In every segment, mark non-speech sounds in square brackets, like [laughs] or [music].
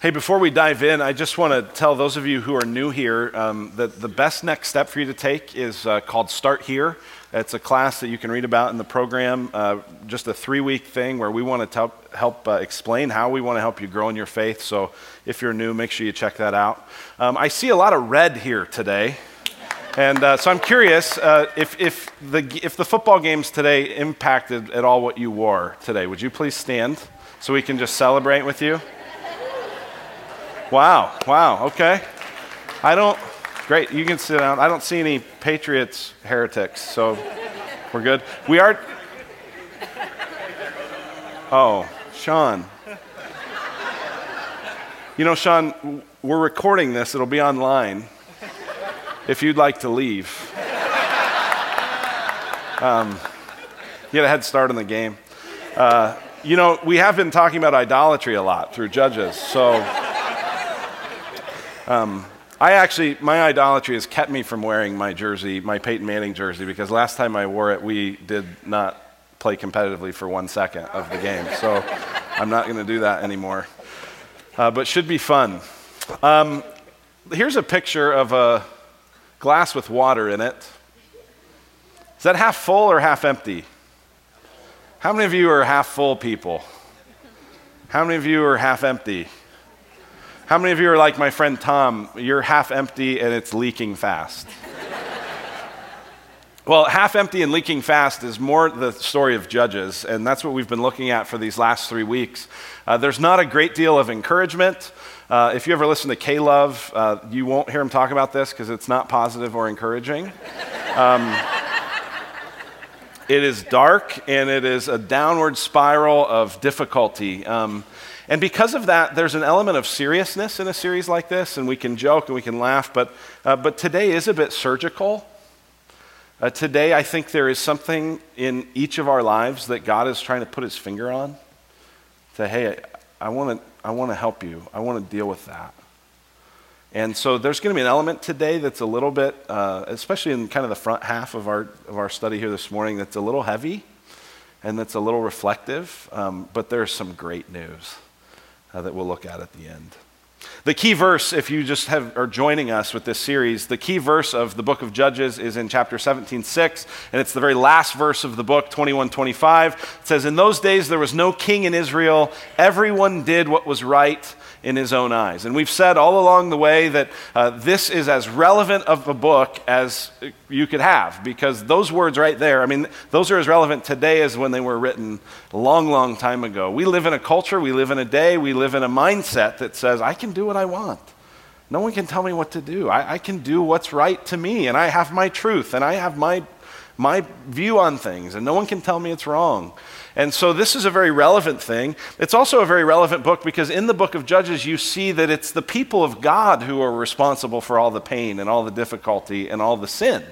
Hey, before we dive in, I just want to tell those of you who are new here um, that the best next step for you to take is uh, called Start Here. It's a class that you can read about in the program, uh, just a three week thing where we want to help, uh, explain how we want to help you grow in your faith. So if you're new, make sure you check that out. Um, I see a lot of red here today. And uh, so I'm curious uh, if, if, the, if the football games today impacted at all what you wore today. Would you please stand so we can just celebrate with you? Wow, wow, okay. I don't, great, you can sit down. I don't see any Patriots heretics, so we're good. We are, oh, Sean. You know, Sean, we're recording this, it'll be online if you'd like to leave. Um, you had a head start in the game. Uh, you know, we have been talking about idolatry a lot through Judges, so. Um, I actually, my idolatry has kept me from wearing my jersey, my Peyton Manning jersey, because last time I wore it, we did not play competitively for one second of the game. So I'm not going to do that anymore. Uh, but should be fun. Um, here's a picture of a glass with water in it. Is that half full or half empty? How many of you are half full people? How many of you are half empty? How many of you are like my friend Tom? You're half empty and it's leaking fast. well, half empty and leaking fast is more the story of Judges, and that's what we've been looking at for these last three weeks. Uh, there's not a great deal of encouragement. Uh, if you ever listen to K Love, uh, you won't hear him talk about this because it's not positive or encouraging. Um, it is dark and it is a downward spiral of difficulty. Um, and because of that, there's an element of seriousness in a series like this, and we can joke and we can laugh, but, uh, but today is a bit surgical. Uh, today, I think there is something in each of our lives that God is trying to put his finger on. Say, hey, I want to I wanna help you, I want to deal with that. And so there's going to be an element today that's a little bit, uh, especially in kind of the front half of our, of our study here this morning, that's a little heavy and that's a little reflective, um, but there's some great news uh, that we'll look at at the end. The key verse, if you just have, are joining us with this series, the key verse of the book of Judges is in chapter 17, 6, and it's the very last verse of the book, 21, 25. It says, In those days there was no king in Israel, everyone did what was right in his own eyes. And we've said all along the way that uh, this is as relevant of a book as you could have, because those words right there, I mean, those are as relevant today as when they were written long, long time ago. We live in a culture, we live in a day, we live in a mindset that says, I can do what I want. No one can tell me what to do. I, I can do what's right to me, and I have my truth, and I have my, my view on things, and no one can tell me it's wrong. And so this is a very relevant thing. It's also a very relevant book because in the book of Judges, you see that it's the people of God who are responsible for all the pain and all the difficulty and all the sin.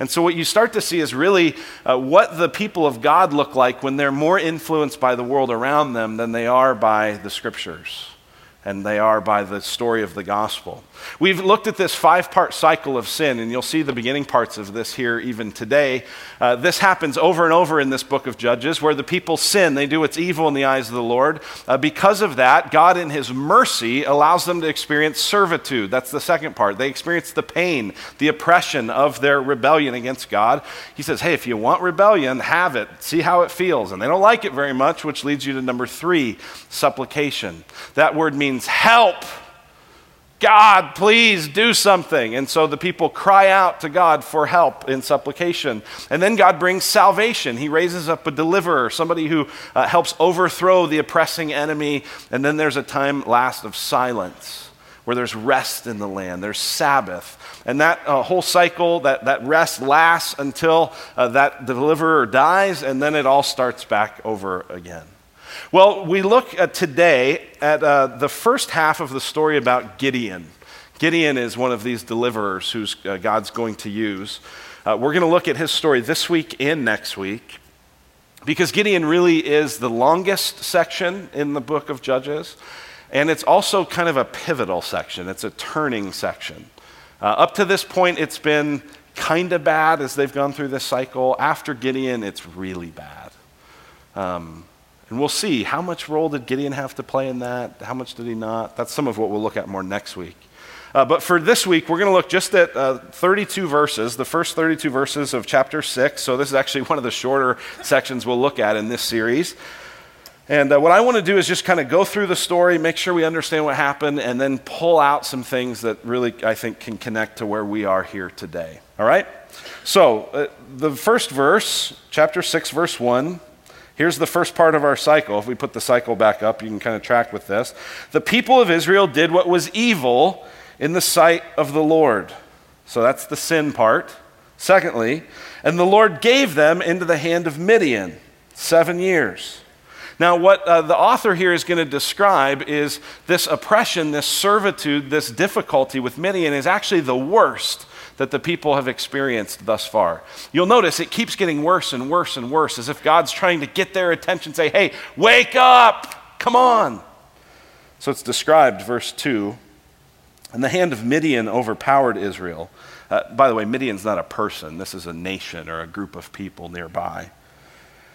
And so, what you start to see is really uh, what the people of God look like when they're more influenced by the world around them than they are by the scriptures and they are by the story of the gospel. We've looked at this five part cycle of sin, and you'll see the beginning parts of this here even today. Uh, this happens over and over in this book of Judges, where the people sin. They do what's evil in the eyes of the Lord. Uh, because of that, God, in His mercy, allows them to experience servitude. That's the second part. They experience the pain, the oppression of their rebellion against God. He says, Hey, if you want rebellion, have it. See how it feels. And they don't like it very much, which leads you to number three supplication. That word means means help. God, please do something. And so the people cry out to God for help in supplication. And then God brings salvation. He raises up a deliverer, somebody who uh, helps overthrow the oppressing enemy. And then there's a time last of silence where there's rest in the land, there's Sabbath. And that uh, whole cycle, that, that rest lasts until uh, that deliverer dies, and then it all starts back over again. Well, we look at today at uh, the first half of the story about Gideon. Gideon is one of these deliverers who uh, God's going to use. Uh, we're going to look at his story this week and next week because Gideon really is the longest section in the book of Judges, and it's also kind of a pivotal section. It's a turning section. Uh, up to this point, it's been kind of bad as they've gone through this cycle. After Gideon, it's really bad. Um, And we'll see how much role did Gideon have to play in that? How much did he not? That's some of what we'll look at more next week. Uh, but for this week, we're going to look just at uh, 32 verses, the first 32 verses of chapter 6. So this is actually [laughs] one of the shorter sections we'll look at in this series. And uh, what I want to do is just kind of go through the story, make sure we understand what happened, and then pull out some things that really, I think, can connect to where we are here today. All right? So, uh, the first verse, chapter 6, verse 1, here's the first part of our cycle. If we put the cycle back up, you can kind of track with this. The people of Israel did what was evil in the sight of the Lord. So that's the sin part. Secondly, and the Lord gave them into the hand of Midian seven years. Now, what uh, the author here is going to describe is this oppression, this servitude, this difficulty with Midian is actually the worst that the people have experienced thus far. You'll notice it keeps getting worse and worse and worse, as if God's trying to get their attention, say, hey, wake up, come on. So it's described, verse 2 and the hand of Midian overpowered Israel. Uh, by the way, Midian's not a person, this is a nation or a group of people nearby.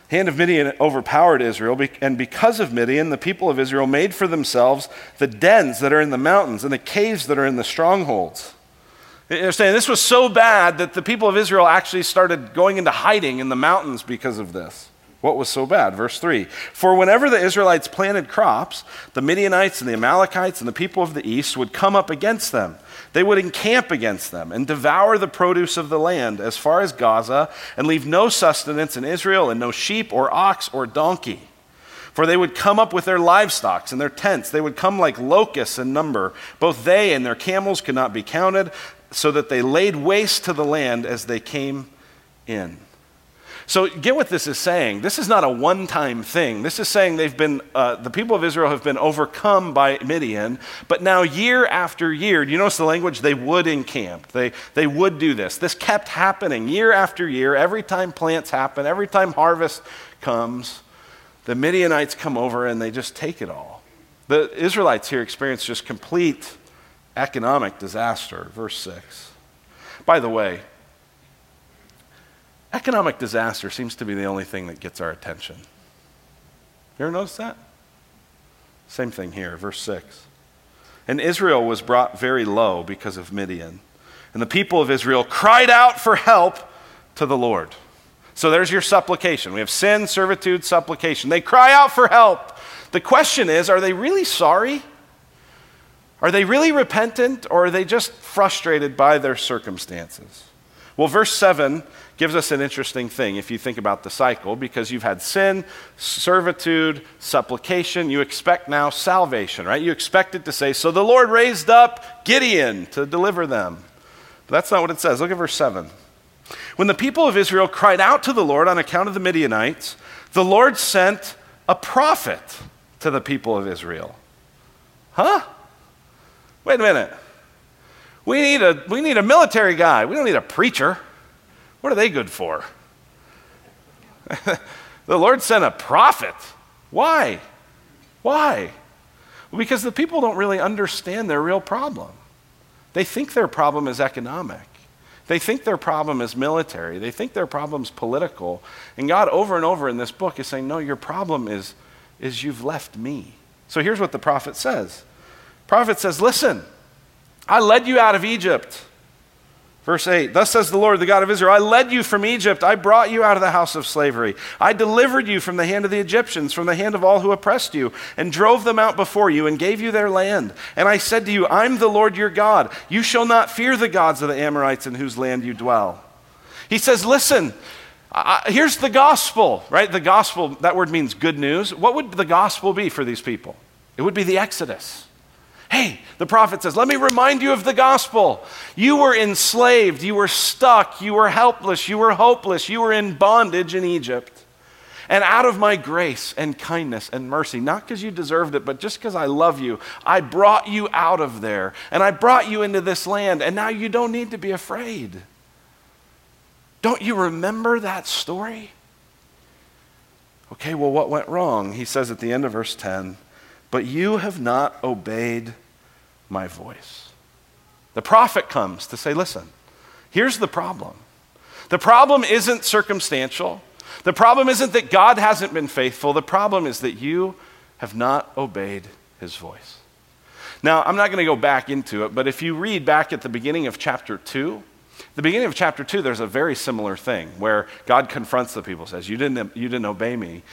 Hand of Midian overpowered Israel, and because of Midian, the people of Israel made for themselves the dens that are in the mountains and the caves that are in the strongholds. They're saying this was so bad that the people of Israel actually started going into hiding in the mountains because of this. What was so bad? Verse 3 For whenever the Israelites planted crops, the Midianites and the Amalekites and the people of the east would come up against them. They would encamp against them and devour the produce of the land as far as Gaza and leave no sustenance in Israel and no sheep or ox or donkey. For they would come up with their livestock and their tents. They would come like locusts in number. Both they and their camels could not be counted, so that they laid waste to the land as they came in. So get what this is saying. This is not a one time thing. This is saying they've been, uh, the people of Israel have been overcome by Midian, but now year after year, do you notice the language? They would encamp. They, they would do this. This kept happening year after year. Every time plants happen, every time harvest comes, the Midianites come over and they just take it all. The Israelites here experience just complete economic disaster. Verse 6. By the way, Economic disaster seems to be the only thing that gets our attention. You ever notice that? Same thing here, verse 6. And Israel was brought very low because of Midian. And the people of Israel cried out for help to the Lord. So there's your supplication. We have sin, servitude, supplication. They cry out for help. The question is are they really sorry? Are they really repentant, or are they just frustrated by their circumstances? Well, verse 7 gives us an interesting thing if you think about the cycle, because you've had sin, servitude, supplication. You expect now salvation, right? You expect it to say, So the Lord raised up Gideon to deliver them. But that's not what it says. Look at verse 7. When the people of Israel cried out to the Lord on account of the Midianites, the Lord sent a prophet to the people of Israel. Huh? Wait a minute. We need a, we need a military guy. We don't need a preacher. What are they good for? [laughs] the Lord sent a prophet. Why? Why? Because the people don't really understand their real problem. They think their problem is economic. They think their problem is military. They think their problem is political. And God, over and over in this book, is saying, No, your problem is, is you've left me. So here's what the prophet says. Prophet says, Listen, I led you out of Egypt. Verse 8 Thus says the Lord, the God of Israel I led you from Egypt. I brought you out of the house of slavery. I delivered you from the hand of the Egyptians, from the hand of all who oppressed you, and drove them out before you, and gave you their land. And I said to you, I'm the Lord your God. You shall not fear the gods of the Amorites in whose land you dwell. He says, Listen, uh, here's the gospel, right? The gospel, that word means good news. What would the gospel be for these people? It would be the Exodus. Hey, the prophet says, Let me remind you of the gospel. You were enslaved, you were stuck, you were helpless, you were hopeless, you were in bondage in Egypt. And out of my grace and kindness and mercy, not because you deserved it, but just because I love you, I brought you out of there. And I brought you into this land, and now you don't need to be afraid. Don't you remember that story? Okay, well, what went wrong? He says at the end of verse 10 but you have not obeyed my voice. The prophet comes to say, listen, here's the problem. The problem isn't circumstantial. The problem isn't that God hasn't been faithful, the problem is that you have not obeyed his voice. Now, I'm not going to go back into it, but if you read back at the beginning of chapter 2, the beginning of chapter 2, there's a very similar thing where God confronts the people, says, You didn't, you didn't obey me.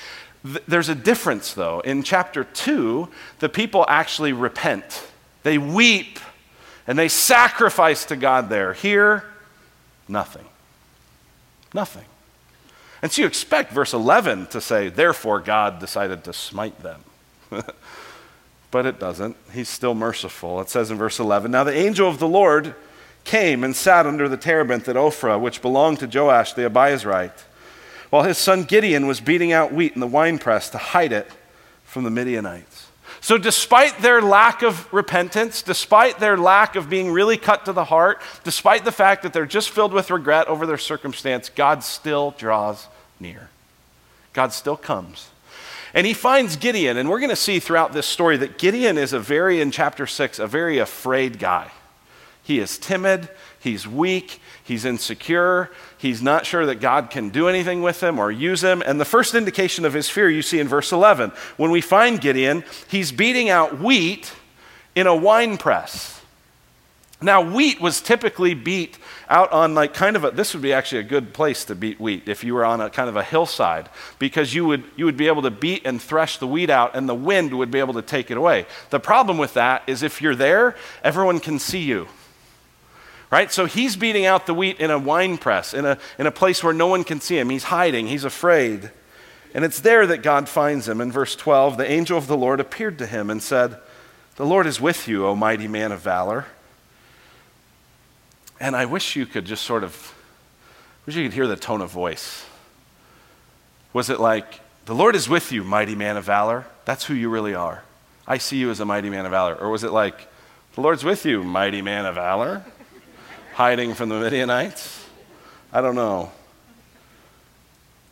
There's a difference, though. In chapter 2, the people actually repent, they weep, and they sacrifice to God there. Here, nothing. Nothing. And so you expect verse 11 to say, Therefore, God decided to smite them. [laughs] but it doesn't. He's still merciful. It says in verse 11 Now the angel of the Lord came and sat under the terebinth at Ophrah, which belonged to Joash the Abiezrite, while his son Gideon was beating out wheat in the winepress to hide it from the Midianites. So, despite their lack of repentance, despite their lack of being really cut to the heart, despite the fact that they're just filled with regret over their circumstance, God still draws near. God still comes. And he finds Gideon, and we're going to see throughout this story that Gideon is a very, in chapter 6, a very afraid guy. He is timid, he's weak, he's insecure, he's not sure that God can do anything with him or use him. And the first indication of his fear you see in verse 11. When we find Gideon, he's beating out wheat in a wine press. Now, wheat was typically beat out on like kind of a, this would be actually a good place to beat wheat if you were on a kind of a hillside because you would, you would be able to beat and thresh the wheat out and the wind would be able to take it away. The problem with that is if you're there, everyone can see you. Right? So he's beating out the wheat in a wine press, in a, in a place where no one can see him. He's hiding, he's afraid. And it's there that God finds him. In verse 12, the angel of the Lord appeared to him and said, The Lord is with you, O mighty man of valor. And I wish you could just sort of, wish you could hear the tone of voice. Was it like, the Lord is with you, mighty man of valor? That's who you really are. I see you as a mighty man of valor. Or was it like, the Lord's with you, mighty man of valor? Hiding from the Midianites? I don't know.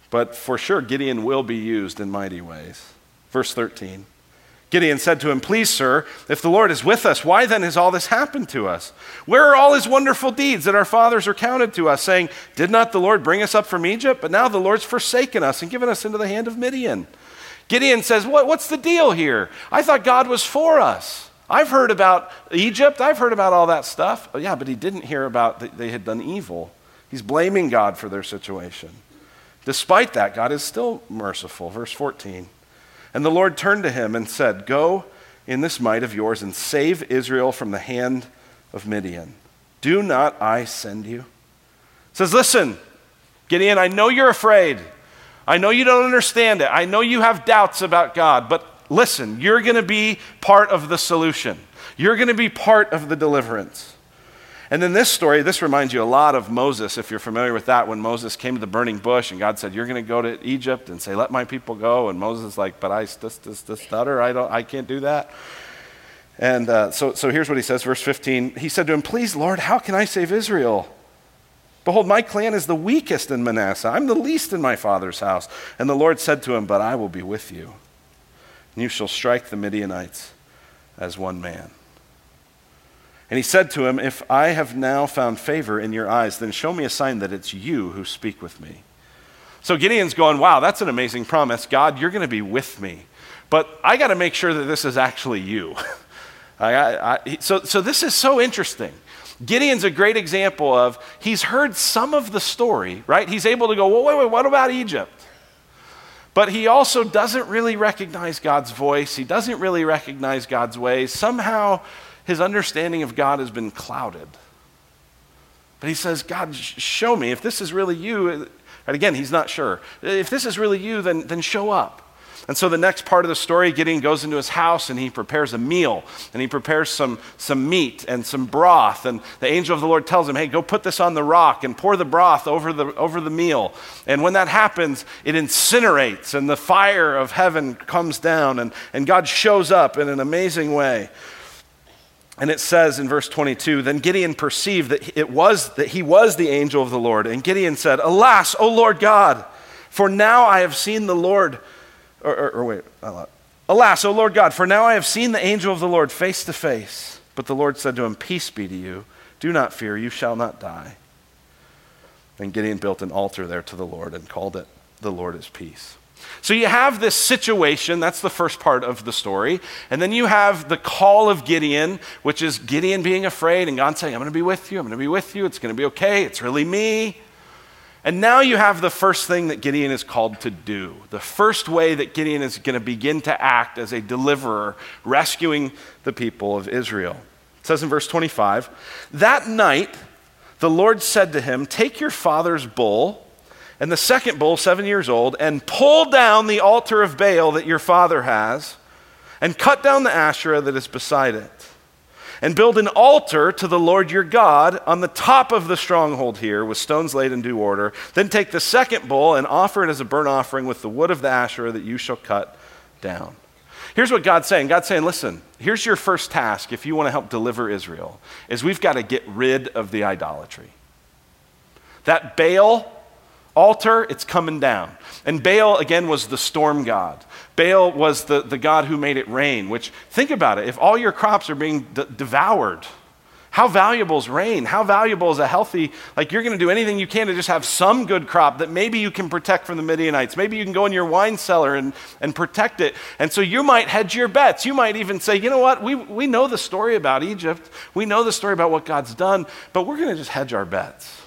But for sure, Gideon will be used in mighty ways. Verse 13. Gideon said to him, Please, sir, if the Lord is with us, why then has all this happened to us? Where are all his wonderful deeds that our fathers recounted to us, saying, Did not the Lord bring us up from Egypt? But now the Lord's forsaken us and given us into the hand of Midian. Gideon says, what, What's the deal here? I thought God was for us. I've heard about Egypt, I've heard about all that stuff. Oh, yeah, but he didn't hear about that they had done evil. He's blaming God for their situation. Despite that, God is still merciful. Verse 14. And the Lord turned to him and said, Go in this might of yours and save Israel from the hand of Midian. Do not I send you? says, Listen, Gideon, I know you're afraid. I know you don't understand it. I know you have doubts about God, but listen, you're going to be part of the solution. You're going to be part of the deliverance. And then this story, this reminds you a lot of Moses, if you're familiar with that, when Moses came to the burning bush and God said, You're going to go to Egypt and say, Let my people go. And Moses is like, But I this, this, this stutter, I, don't, I can't do that. And uh, so, so here's what he says, verse 15. He said to him, Please, Lord, how can I save Israel? Behold, my clan is the weakest in Manasseh. I'm the least in my father's house. And the Lord said to him, But I will be with you, and you shall strike the Midianites as one man. And he said to him, If I have now found favor in your eyes, then show me a sign that it's you who speak with me. So Gideon's going, Wow, that's an amazing promise. God, you're going to be with me. But I got to make sure that this is actually you. [laughs] I, I, I, so, so this is so interesting. Gideon's a great example of he's heard some of the story, right? He's able to go, Well, wait, wait, what about Egypt? But he also doesn't really recognize God's voice. He doesn't really recognize God's ways. Somehow, his understanding of God has been clouded. But he says, God, show me. If this is really you, and again, he's not sure. If this is really you, then, then show up. And so the next part of the story, Gideon goes into his house and he prepares a meal and he prepares some, some meat and some broth. And the angel of the Lord tells him, hey, go put this on the rock and pour the broth over the, over the meal. And when that happens, it incinerates and the fire of heaven comes down and, and God shows up in an amazing way. And it says in verse 22 Then Gideon perceived that, it was, that he was the angel of the Lord. And Gideon said, Alas, O Lord God, for now I have seen the Lord. Or, or, or wait, alas, O Lord God, for now I have seen the angel of the Lord face to face. But the Lord said to him, Peace be to you. Do not fear, you shall not die. Then Gideon built an altar there to the Lord and called it the Lord is peace. So you have this situation, that's the first part of the story. And then you have the call of Gideon, which is Gideon being afraid and God saying, I'm going to be with you, I'm going to be with you, it's going to be okay, it's really me. And now you have the first thing that Gideon is called to do. The first way that Gideon is going to begin to act as a deliverer, rescuing the people of Israel. It says in verse 25 That night, the Lord said to him, Take your father's bull and the second bull, seven years old, and pull down the altar of Baal that your father has, and cut down the Asherah that is beside it. And build an altar to the Lord your God on the top of the stronghold here with stones laid in due order. Then take the second bull and offer it as a burnt offering with the wood of the Asherah that you shall cut down. Here's what God's saying God's saying, listen, here's your first task if you want to help deliver Israel, is we've got to get rid of the idolatry. That Baal altar, it's coming down. And Baal, again, was the storm god. Baal was the, the god who made it rain, which, think about it, if all your crops are being d- devoured, how valuable is rain? How valuable is a healthy, like you're going to do anything you can to just have some good crop that maybe you can protect from the Midianites. Maybe you can go in your wine cellar and, and protect it. And so you might hedge your bets. You might even say, you know what, we, we know the story about Egypt. We know the story about what God's done, but we're going to just hedge our bets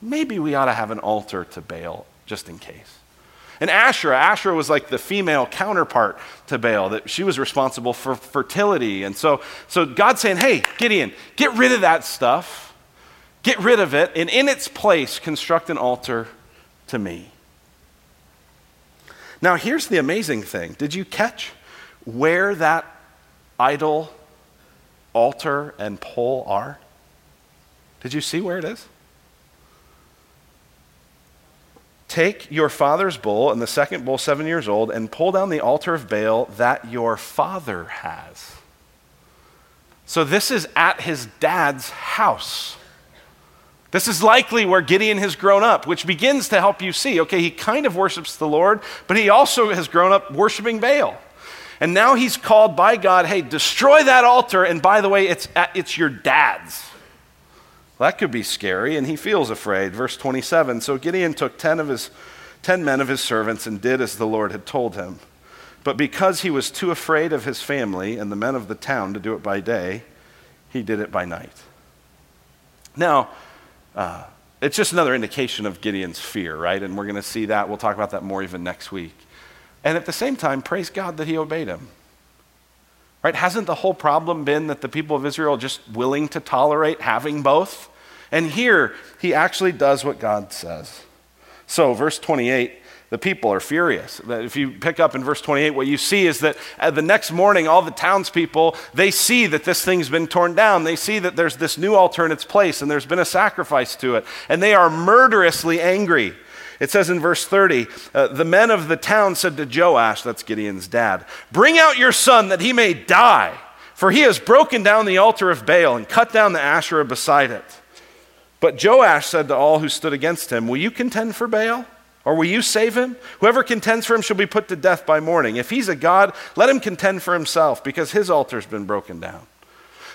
maybe we ought to have an altar to Baal just in case. And Asherah, Asherah was like the female counterpart to Baal, that she was responsible for fertility. And so, so God's saying, hey, Gideon, get rid of that stuff, get rid of it, and in its place, construct an altar to me. Now, here's the amazing thing. Did you catch where that idol, altar, and pole are? Did you see where it is? Take your father's bull and the second bull, seven years old, and pull down the altar of Baal that your father has. So, this is at his dad's house. This is likely where Gideon has grown up, which begins to help you see okay, he kind of worships the Lord, but he also has grown up worshiping Baal. And now he's called by God, hey, destroy that altar. And by the way, it's, at, it's your dad's. Well, that could be scary, and he feels afraid. Verse 27 So Gideon took 10, of his, 10 men of his servants and did as the Lord had told him. But because he was too afraid of his family and the men of the town to do it by day, he did it by night. Now, uh, it's just another indication of Gideon's fear, right? And we're going to see that. We'll talk about that more even next week. And at the same time, praise God that he obeyed him. Right? Hasn't the whole problem been that the people of Israel just willing to tolerate having both? And here, he actually does what God says. So, verse 28, the people are furious. If you pick up in verse 28, what you see is that the next morning, all the townspeople, they see that this thing's been torn down. They see that there's this new altar in its place and there's been a sacrifice to it. And they are murderously angry. It says in verse 30 uh, the men of the town said to Joash, that's Gideon's dad, Bring out your son that he may die, for he has broken down the altar of Baal and cut down the Asherah beside it. But Joash said to all who stood against him, Will you contend for Baal? Or will you save him? Whoever contends for him shall be put to death by morning. If he's a god, let him contend for himself, because his altar's been broken down.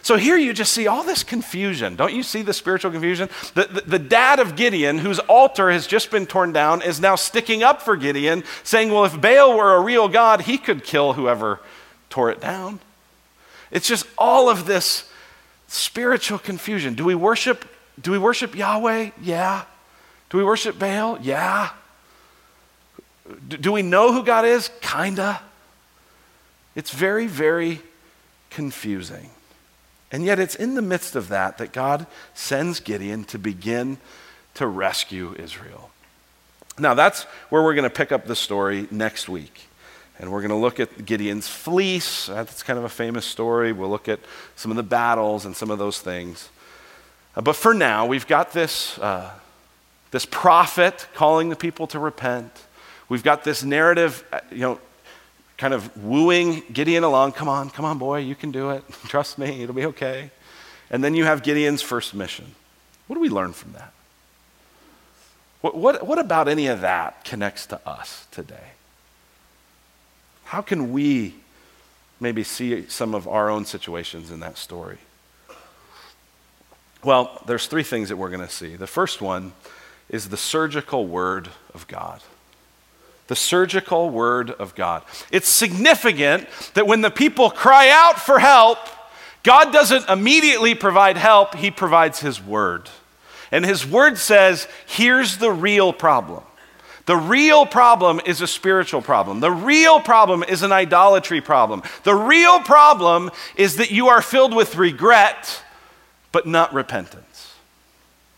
So here you just see all this confusion. Don't you see the spiritual confusion? The, the, the, dad of Gideon, whose altar has just been torn down, is now sticking up for Gideon, saying, Well, if Baal were a real God, he could kill whoever tore it down. It's just all of this spiritual confusion. Do we worship, do we worship Yahweh? Yeah. Do we worship Baal? Yeah. Do, do we know who God is? Kinda. It's very, very confusing. And yet, it's in the midst of that that God sends Gideon to begin to rescue Israel. Now, that's where we're going to pick up the story next week. And we're going to look at Gideon's fleece. That's kind of a famous story. We'll look at some of the battles and some of those things. Uh, but for now, we've got this, uh, this prophet calling the people to repent. We've got this narrative, uh, you know, kind of wooing Gideon along. Come on, come on, boy, you can do it. [laughs] Trust me, it'll be okay. And then you have Gideon's first mission. What do we learn from that? What, what, what about any of that connects to us today? How can we maybe see some of our own situations in that story? Well, there's three things that we're going to see. The first one is the surgical word of God. The surgical word of God. It's significant that when the people cry out for help, God doesn't immediately provide help, He provides His word. And His word says, here's the real problem. The real problem is a spiritual problem. The real problem is an idolatry problem. The real problem is that you are filled with regret, but not repentance.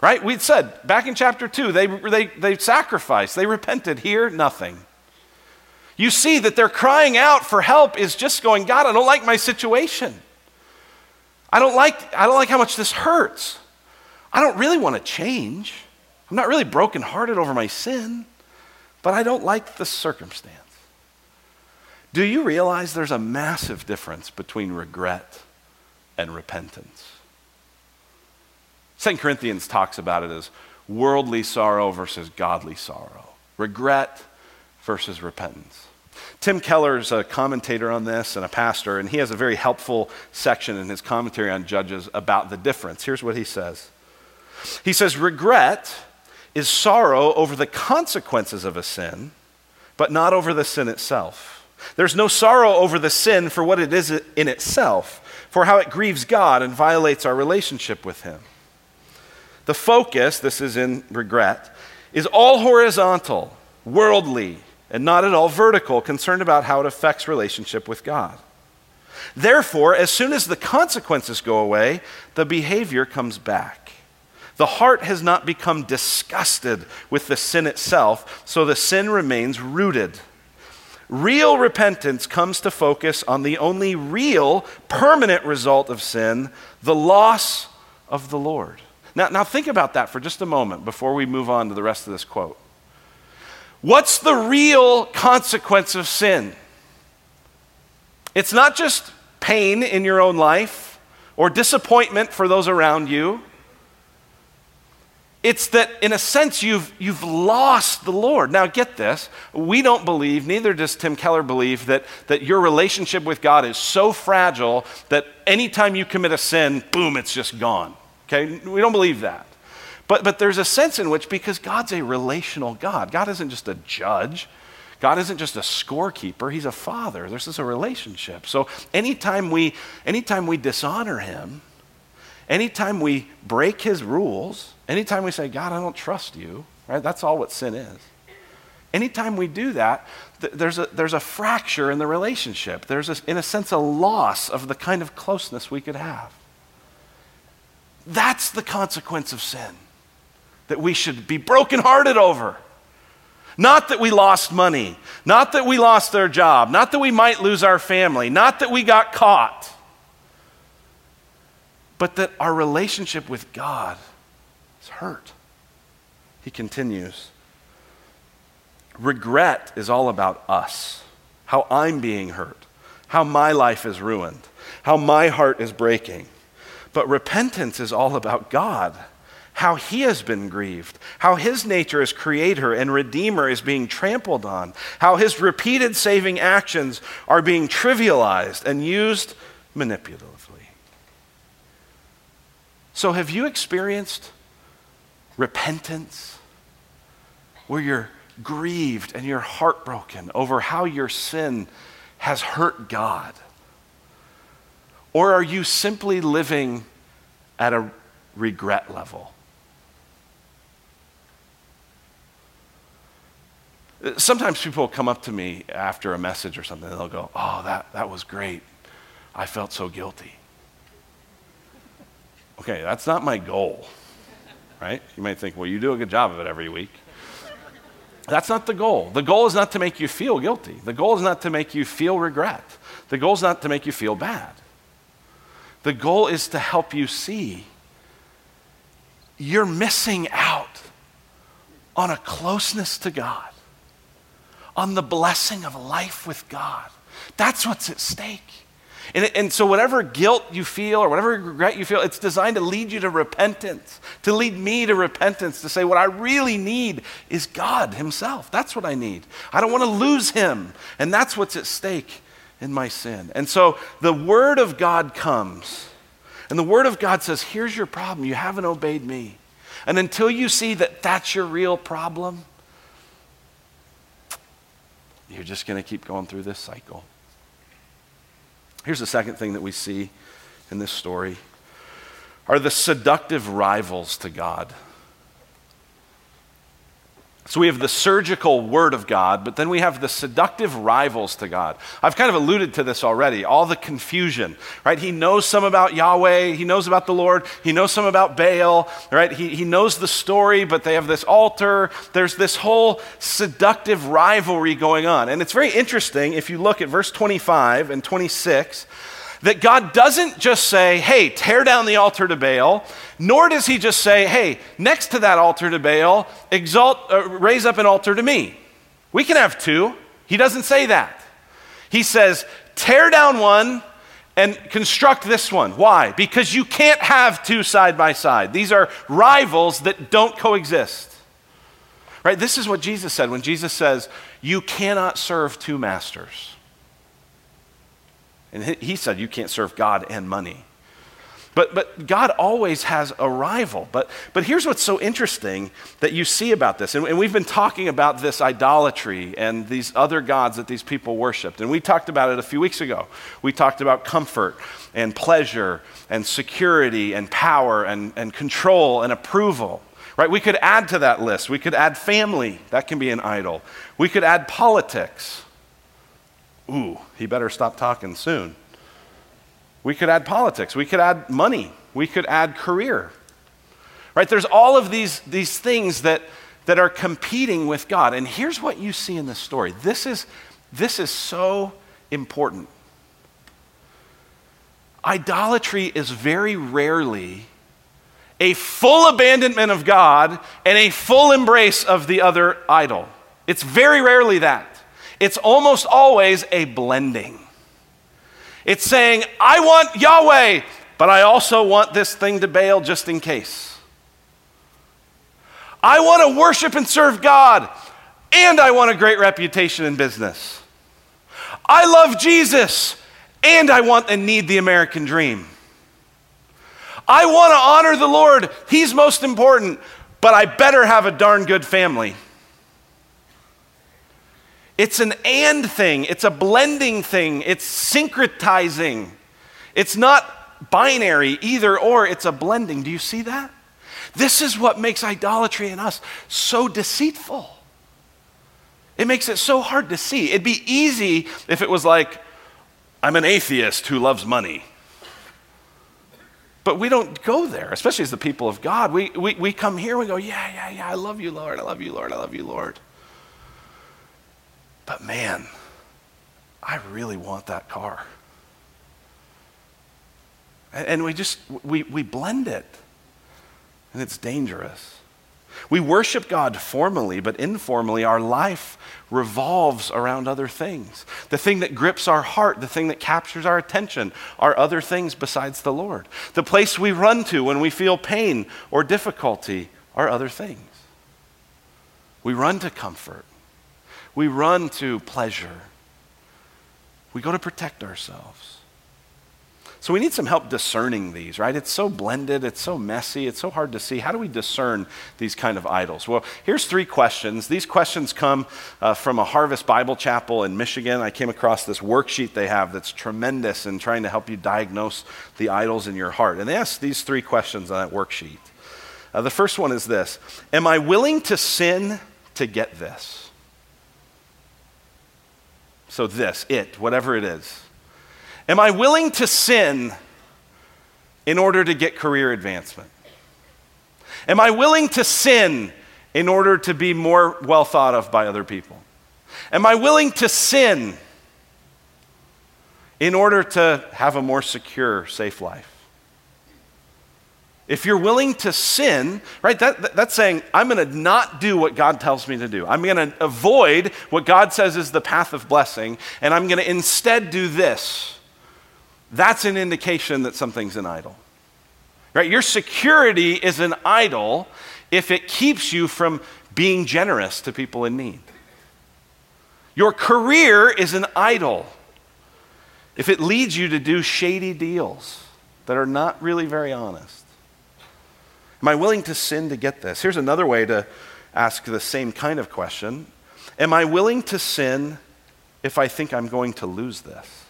Right? We'd said back in chapter 2, they, they, they sacrificed, they repented. Here, nothing. You see that their crying out for help is just going, God, I don't like my situation. I don't like, I don't like how much this hurts. I don't really want to change. I'm not really brokenhearted over my sin, but I don't like the circumstance. Do you realize there's a massive difference between regret and repentance? 2 Corinthians talks about it as worldly sorrow versus godly sorrow, regret versus repentance. Tim Keller's a commentator on this and a pastor, and he has a very helpful section in his commentary on Judges about the difference. Here's what he says He says, Regret is sorrow over the consequences of a sin, but not over the sin itself. There's no sorrow over the sin for what it is in itself, for how it grieves God and violates our relationship with Him. The focus, this is in regret, is all horizontal, worldly, and not at all vertical, concerned about how it affects relationship with God. Therefore, as soon as the consequences go away, the behavior comes back. The heart has not become disgusted with the sin itself, so the sin remains rooted. Real repentance comes to focus on the only real, permanent result of sin the loss of the Lord. Now, now think about that for just a moment before we move on to the rest of this quote. What's the real consequence of sin? It's not just pain in your own life or disappointment for those around you. It's that, in a sense, you've, you've lost the Lord. Now, get this. We don't believe, neither does Tim Keller believe, that, that your relationship with God is so fragile that anytime you commit a sin, boom, it's just gone. Okay? We don't believe that. But, but there's a sense in which, because God's a relational God, God isn't just a judge, God isn't just a scorekeeper, He's a father. This is a relationship. So anytime we, anytime we dishonor Him, anytime we break His rules, anytime we say, God, I don't trust you, right? That's all what sin is. Anytime we do that, th- there's, a, there's a fracture in the relationship. There's, a, in a sense, a loss of the kind of closeness we could have. That's the consequence of sin that we should be brokenhearted over. Not that we lost money, not that we lost our job, not that we might lose our family, not that we got caught, but that our relationship with God is hurt. He continues Regret is all about us, how I'm being hurt, how my life is ruined, how my heart is breaking. But repentance is all about God, how He has been grieved, how His nature as creator and redeemer is being trampled on, how His repeated saving actions are being trivialized and used manipulatively. So, have you experienced repentance where you're grieved and you're heartbroken over how your sin has hurt God? Or are you simply living at a regret level? Sometimes people come up to me after a message or something and they'll go, Oh, that, that was great. I felt so guilty. Okay, that's not my goal, right? You might think, Well, you do a good job of it every week. That's not the goal. The goal is not to make you feel guilty. The goal is not to make you feel regret. The goal is not to make you feel bad. The goal is to help you see you're missing out on a closeness to God, on the blessing of life with God. That's what's at stake. And, and, so, whatever guilt you feel or whatever regret you feel, it's designed to lead you to repentance, to lead me to repentance, to say, what I really need is God Himself. That's what I need. I don't want to lose Him. And that's what's at stake in my sin. And so the Word of God comes, and the Word of God says, Here's your problem. You haven't obeyed me. And until you see that that's your real problem, you're just going to keep going through this cycle. Here's the second thing that we see in this story are the seductive rivals to God. So we have the surgical word of God, but then we have the seductive rivals to God. I've kind of alluded to this already, all the confusion, right? He knows some about Yahweh, he knows about the Lord, he knows some about Baal, right? He, he knows the story, but they have this altar. There's this whole seductive rivalry going on. And it's very interesting if you look at verse 25 and 26 that God doesn't just say, hey, tear down the altar to Baal, nor does he just say, hey, next to that altar to Baal, exalt, uh, raise up an altar to me. We can have two. He doesn't say that. He says, tear down one and construct this one. Why? Because you can't have two side by side. These are rivals that don't coexist. Right? This is what Jesus said when Jesus says, You cannot serve two masters. And he said, You can't serve God and money. But, but God always has a rival. But, but here's what's so interesting that you see about this. And, and we've been talking about this idolatry and these other gods that these people worshiped. And we talked about it a few weeks ago. We talked about comfort and pleasure and security and power and, and control and approval. Right? We could add to that list. We could add family. That can be an idol. We could add politics ooh, he better stop talking soon. We could add politics. We could add money. We could add career. Right? There's all of these, these things that, that are competing with God. And here's what you see in this story. This is, this is so important. Idolatry is very rarely a full abandonment of God and a full embrace of the other idol. It's very rarely that it's almost always a blending. It's saying, I want Yahweh, but I also want this thing to Baal just in case. I want to worship and serve God, and I want a great reputation in business. I love Jesus, and I want and need the American dream. I want to honor the Lord, He's most important, but I better have a darn good family. It's an and thing, it's a blending thing, it's syncretizing. It's not binary either or, it's a blending. Do you see that? This is what makes idolatry in us so deceitful. It makes it so hard to see. It'd be easy if it was like, I'm an atheist who loves money. But we don't go there, especially as the people of God. We, we, we come here we go, Yeah, yeah, yeah, I love you, Lord. I love you, Lord. I love you, Lord. But man, I really want that car. And we just, we, we blend it. And it's dangerous. We worship God formally, but informally, our life revolves around other things. The thing that grips our heart, the thing that captures our attention, are other things besides the Lord. The place we run to when we feel pain or difficulty are other things. We run to comfort. We run to pleasure. We go to protect ourselves. So we need some help discerning these, right? It's so blended, it's so messy, it's so hard to see. How do we discern these kind of idols? Well, here's three questions. These questions come uh, from a Harvest Bible Chapel in Michigan. I came across this worksheet they have that's tremendous in trying to help you diagnose the idols in your heart. And they ask these three questions on that worksheet. Uh, the first one is this Am I willing to sin to get this? So, this, it, whatever it is. Am I willing to sin in order to get career advancement? Am I willing to sin in order to be more well thought of by other people? Am I willing to sin in order to have a more secure, safe life? If you're willing to sin, right, that, that, that's saying, I'm going to not do what God tells me to do. I'm going to avoid what God says is the path of blessing, and I'm going to instead do this. That's an indication that something's an idol. Right? Your security is an idol if it keeps you from being generous to people in need. Your career is an idol if it leads you to do shady deals that are not really very honest. Am I willing to sin to get this? Here's another way to ask the same kind of question Am I willing to sin if I think I'm going to lose this?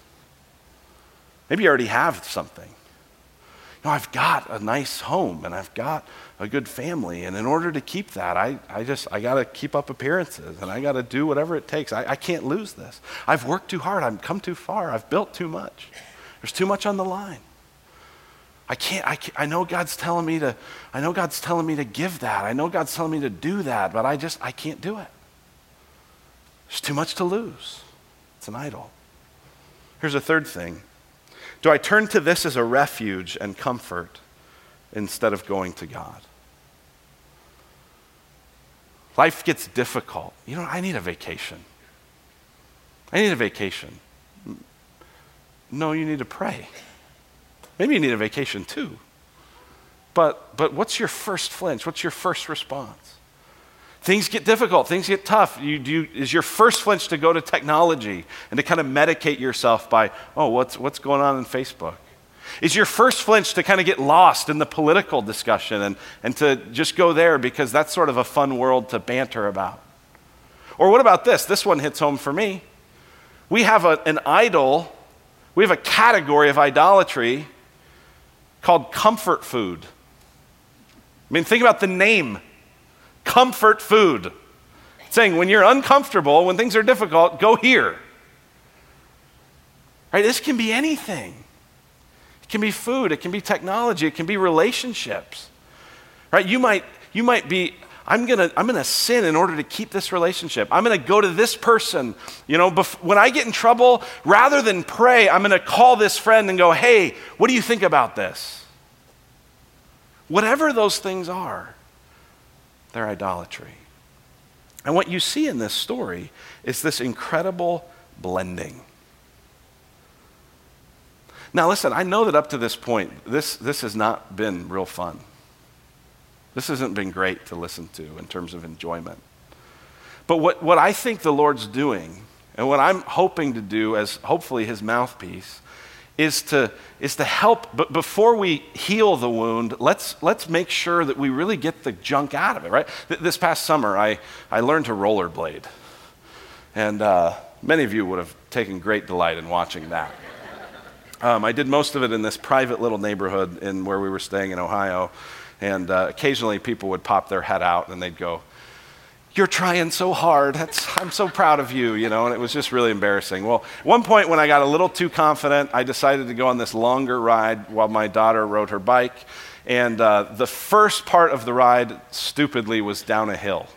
Maybe you already have something. You know, I've got a nice home and I've got a good family. And in order to keep that, I, I just, I got to keep up appearances and I got to do whatever it takes. I, I can't lose this. I've worked too hard. I've come too far. I've built too much. There's too much on the line. I can't, I can't, I know God's telling me to, I know God's telling me to give that. I know God's telling me to do that, but I just, I can't do it. There's too much to lose. It's an idol. Here's a third thing. Do I turn to this as a refuge and comfort instead of going to God? Life gets difficult. You know, I need a vacation. I need a vacation. No, you need to pray. Maybe you need a vacation too. But, but what's your first flinch? What's your first response? Things get difficult, things get tough. You, you, is your first flinch to go to technology and to kind of medicate yourself by, oh, what's, what's going on in Facebook? Is your first flinch to kind of get lost in the political discussion and, and to just go there because that's sort of a fun world to banter about? Or what about this? This one hits home for me. We have a, an idol, we have a category of idolatry called comfort food. I mean, think about the name comfort food. saying when you're uncomfortable, when things are difficult, go here. Right? This can be anything. It can be food, it can be technology, it can be relationships. Right? You might you might be I'm going to I'm going to sin in order to keep this relationship. I'm going to go to this person. You know, bef- when I get in trouble, rather than pray, I'm going to call this friend and go, "Hey, what do you think about this?" Whatever those things are, they're idolatry. And what you see in this story is this incredible blending. Now, listen, I know that up to this point, this, this has not been real fun. This hasn't been great to listen to in terms of enjoyment. But what, what I think the Lord's doing, and what I'm hoping to do as hopefully his mouthpiece, is to, is to help, but before we heal the wound, let's, let's make sure that we really get the junk out of it, right? This past summer, I, I learned to rollerblade. And uh, many of you would have taken great delight in watching that. Um, I did most of it in this private little neighborhood in where we were staying in Ohio. And uh, occasionally people would pop their head out and they'd go, You're trying so hard. That's, I'm so proud of you, you know, and it was just really embarrassing. Well, one point when I got a little too confident, I decided to go on this longer ride while my daughter rode her bike. And uh, the first part of the ride, stupidly, was down a hill.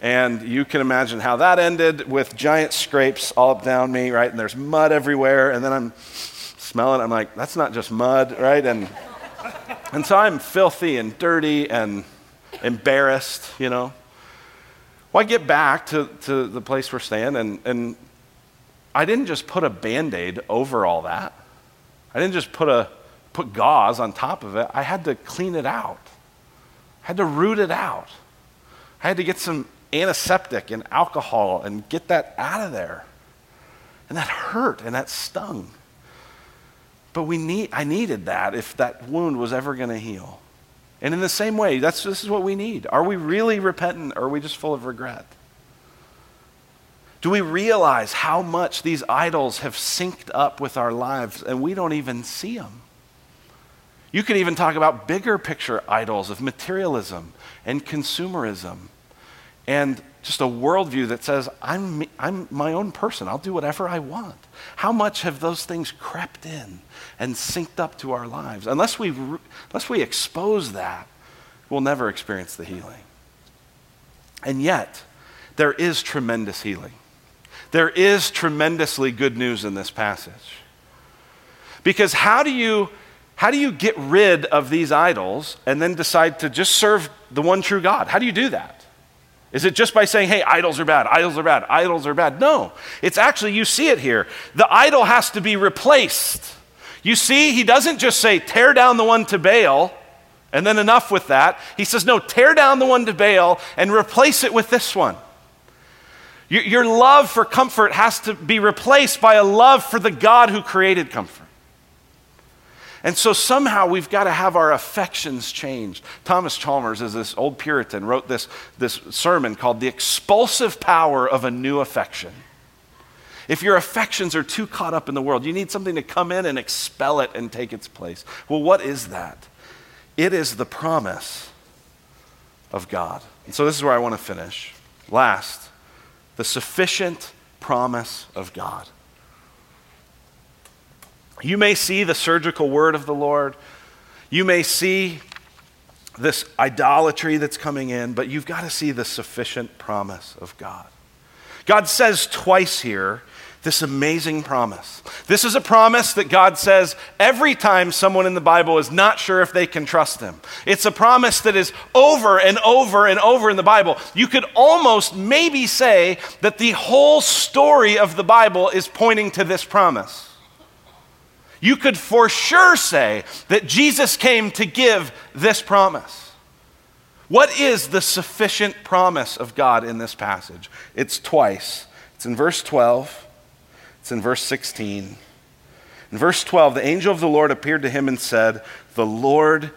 And you can imagine how that ended with giant scrapes all up down me, right? And there's mud everywhere. And then I'm smelling, I'm like, that's not just mud, right? And and so I'm filthy and dirty and embarrassed, you know. Well, I get back to, to the place we're staying, and, and I didn't just put a band aid over all that. I didn't just put, a, put gauze on top of it. I had to clean it out, I had to root it out. I had to get some antiseptic and alcohol and get that out of there. And that hurt and that stung. But we need, I needed that if that wound was ever going to heal. And in the same way, that's, this is what we need. Are we really repentant or are we just full of regret? Do we realize how much these idols have synced up with our lives and we don't even see them? You could even talk about bigger picture idols of materialism and consumerism and just a worldview that says, I'm, I'm my own person, I'll do whatever I want. How much have those things crept in and synced up to our lives? Unless we, unless we expose that, we'll never experience the healing. And yet, there is tremendous healing. There is tremendously good news in this passage. Because how do you how do you get rid of these idols and then decide to just serve the one true God? How do you do that? Is it just by saying, hey, idols are bad, idols are bad, idols are bad? No. It's actually, you see it here. The idol has to be replaced. You see, he doesn't just say, tear down the one to Baal, and then enough with that. He says, no, tear down the one to Baal and replace it with this one. Your, your love for comfort has to be replaced by a love for the God who created comfort. And so somehow we've got to have our affections changed. Thomas Chalmers, as this old Puritan, wrote this, this sermon called The Expulsive Power of a New Affection. If your affections are too caught up in the world, you need something to come in and expel it and take its place. Well, what is that? It is the promise of God. And so this is where I want to finish. Last, the sufficient promise of God. You may see the surgical word of the Lord. You may see this idolatry that's coming in, but you've got to see the sufficient promise of God. God says twice here this amazing promise. This is a promise that God says every time someone in the Bible is not sure if they can trust Him. It's a promise that is over and over and over in the Bible. You could almost maybe say that the whole story of the Bible is pointing to this promise. You could for sure say that Jesus came to give this promise. What is the sufficient promise of God in this passage? It's twice. It's in verse 12, it's in verse 16. In verse 12, the angel of the Lord appeared to him and said, The Lord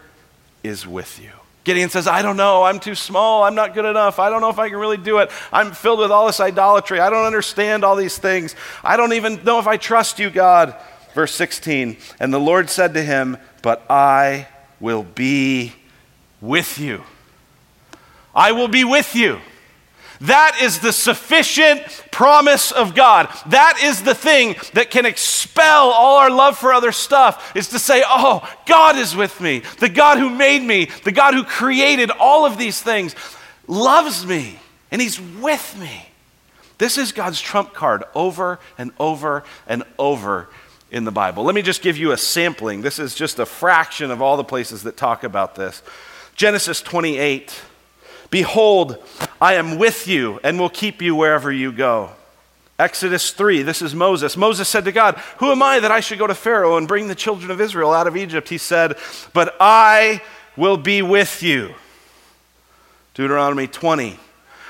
is with you. Gideon says, I don't know. I'm too small. I'm not good enough. I don't know if I can really do it. I'm filled with all this idolatry. I don't understand all these things. I don't even know if I trust you, God. Verse 16, and the Lord said to him, But I will be with you. I will be with you. That is the sufficient promise of God. That is the thing that can expel all our love for other stuff, is to say, Oh, God is with me. The God who made me, the God who created all of these things, loves me, and He's with me. This is God's trump card over and over and over in the Bible. Let me just give you a sampling. This is just a fraction of all the places that talk about this. Genesis 28 Behold, I am with you and will keep you wherever you go. Exodus 3, this is Moses. Moses said to God, Who am I that I should go to Pharaoh and bring the children of Israel out of Egypt? He said, But I will be with you. Deuteronomy 20.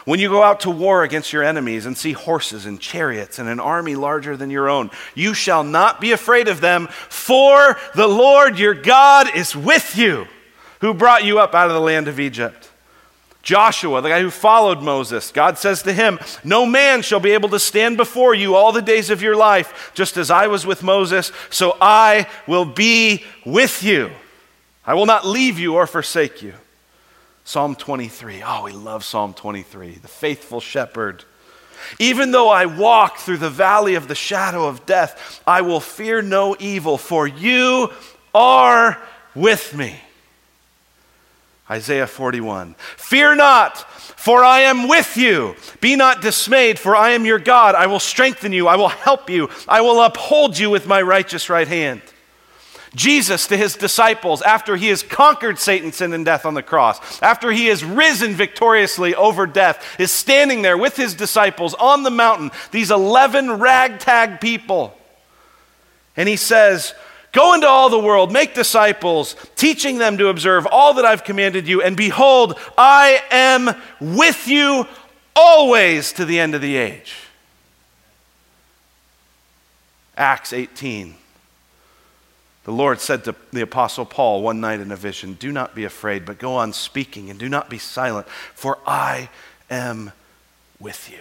When you go out to war against your enemies and see horses and chariots and an army larger than your own, you shall not be afraid of them, for the Lord your God is with you, who brought you up out of the land of Egypt. Joshua, the guy who followed Moses, God says to him, No man shall be able to stand before you all the days of your life, just as I was with Moses, so I will be with you. I will not leave you or forsake you. Psalm 23. Oh, we love Psalm 23. The faithful shepherd. Even though I walk through the valley of the shadow of death, I will fear no evil, for you are with me. Isaiah 41. Fear not, for I am with you. Be not dismayed, for I am your God. I will strengthen you. I will help you. I will uphold you with my righteous right hand. Jesus to his disciples, after he has conquered Satan, sin, and death on the cross, after he has risen victoriously over death, is standing there with his disciples on the mountain, these 11 ragtag people. And he says, Go into all the world, make disciples, teaching them to observe all that I've commanded you, and behold, I am with you always to the end of the age. Acts 18. The Lord said to the Apostle Paul one night in a vision, Do not be afraid, but go on speaking and do not be silent, for I am with you.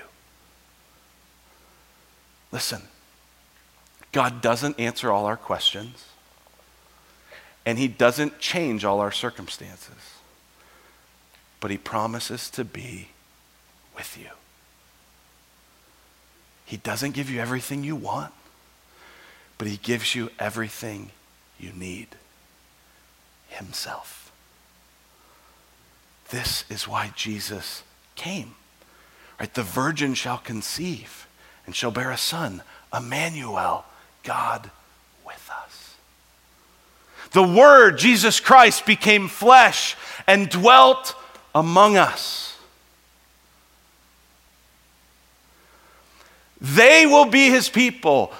Listen, God doesn't answer all our questions, and He doesn't change all our circumstances, but He promises to be with you. He doesn't give you everything you want, but He gives you everything you need Himself. This is why Jesus came. Right? The virgin shall conceive and shall bear a son, Emmanuel, God with us. The Word, Jesus Christ, became flesh and dwelt among us. They will be his people.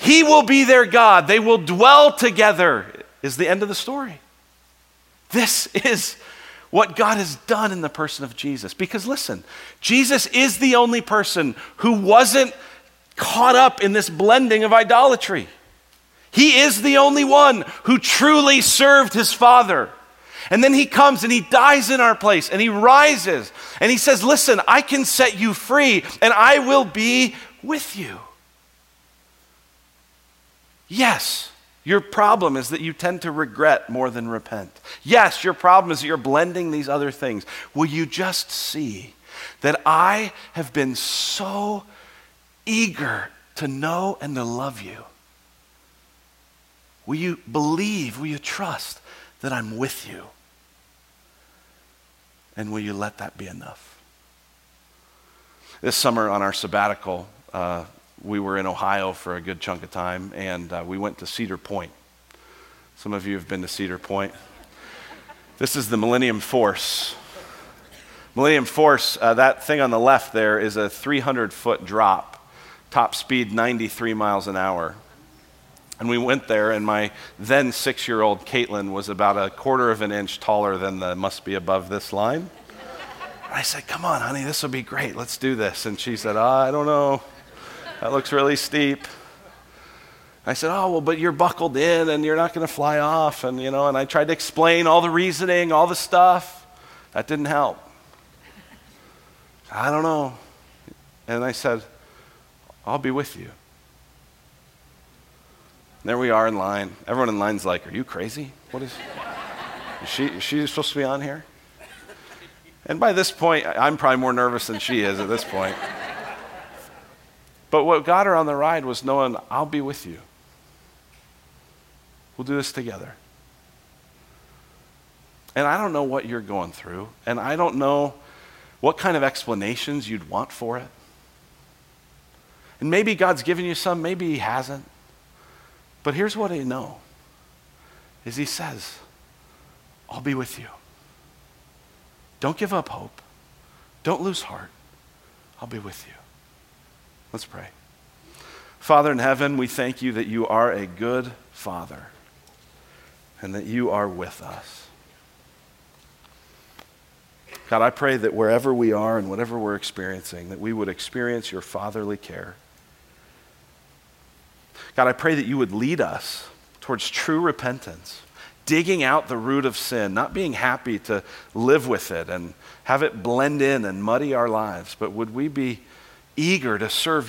He will be their God. They will dwell together, is the end of the story. This is what God has done in the person of Jesus. Because listen, Jesus is the only person who wasn't caught up in this blending of idolatry. He is the only one who truly served his Father. And then he comes and he dies in our place and he rises and he says, Listen, I can set you free and I will be with you. Yes, your problem is that you tend to regret more than repent. Yes, your problem is that you're blending these other things. Will you just see that I have been so eager to know and to love you? Will you believe, will you trust that I'm with you? And will you let that be enough? This summer on our sabbatical, uh, we were in Ohio for a good chunk of time, and uh, we went to Cedar Point. Some of you have been to Cedar Point. This is the Millennium Force. Millennium Force, uh, that thing on the left there is a 300 foot drop, top speed 93 miles an hour. And we went there, and my then six year old Caitlin was about a quarter of an inch taller than the must be above this line. And I said, Come on, honey, this will be great. Let's do this. And she said, oh, I don't know. That looks really steep. I said, Oh, well, but you're buckled in and you're not going to fly off. And, you know, and I tried to explain all the reasoning, all the stuff. That didn't help. I don't know. And I said, I'll be with you. There we are in line. Everyone in line's like, Are you crazy? What is, [laughs] is she, is she supposed to be on here? And by this point, I'm probably more nervous than she is at this point. But what got her on the ride was knowing, I'll be with you. We'll do this together. And I don't know what you're going through, and I don't know what kind of explanations you'd want for it. And maybe God's given you some, maybe He hasn't. But here's what I know is He says, I'll be with you. Don't give up hope. Don't lose heart. I'll be with you. Let's pray. Father in heaven, we thank you that you are a good Father and that you are with us. God, I pray that wherever we are and whatever we're experiencing, that we would experience your fatherly care. God, I pray that you would lead us towards true repentance, digging out the root of sin, not being happy to live with it and have it blend in and muddy our lives, but would we be eager to serve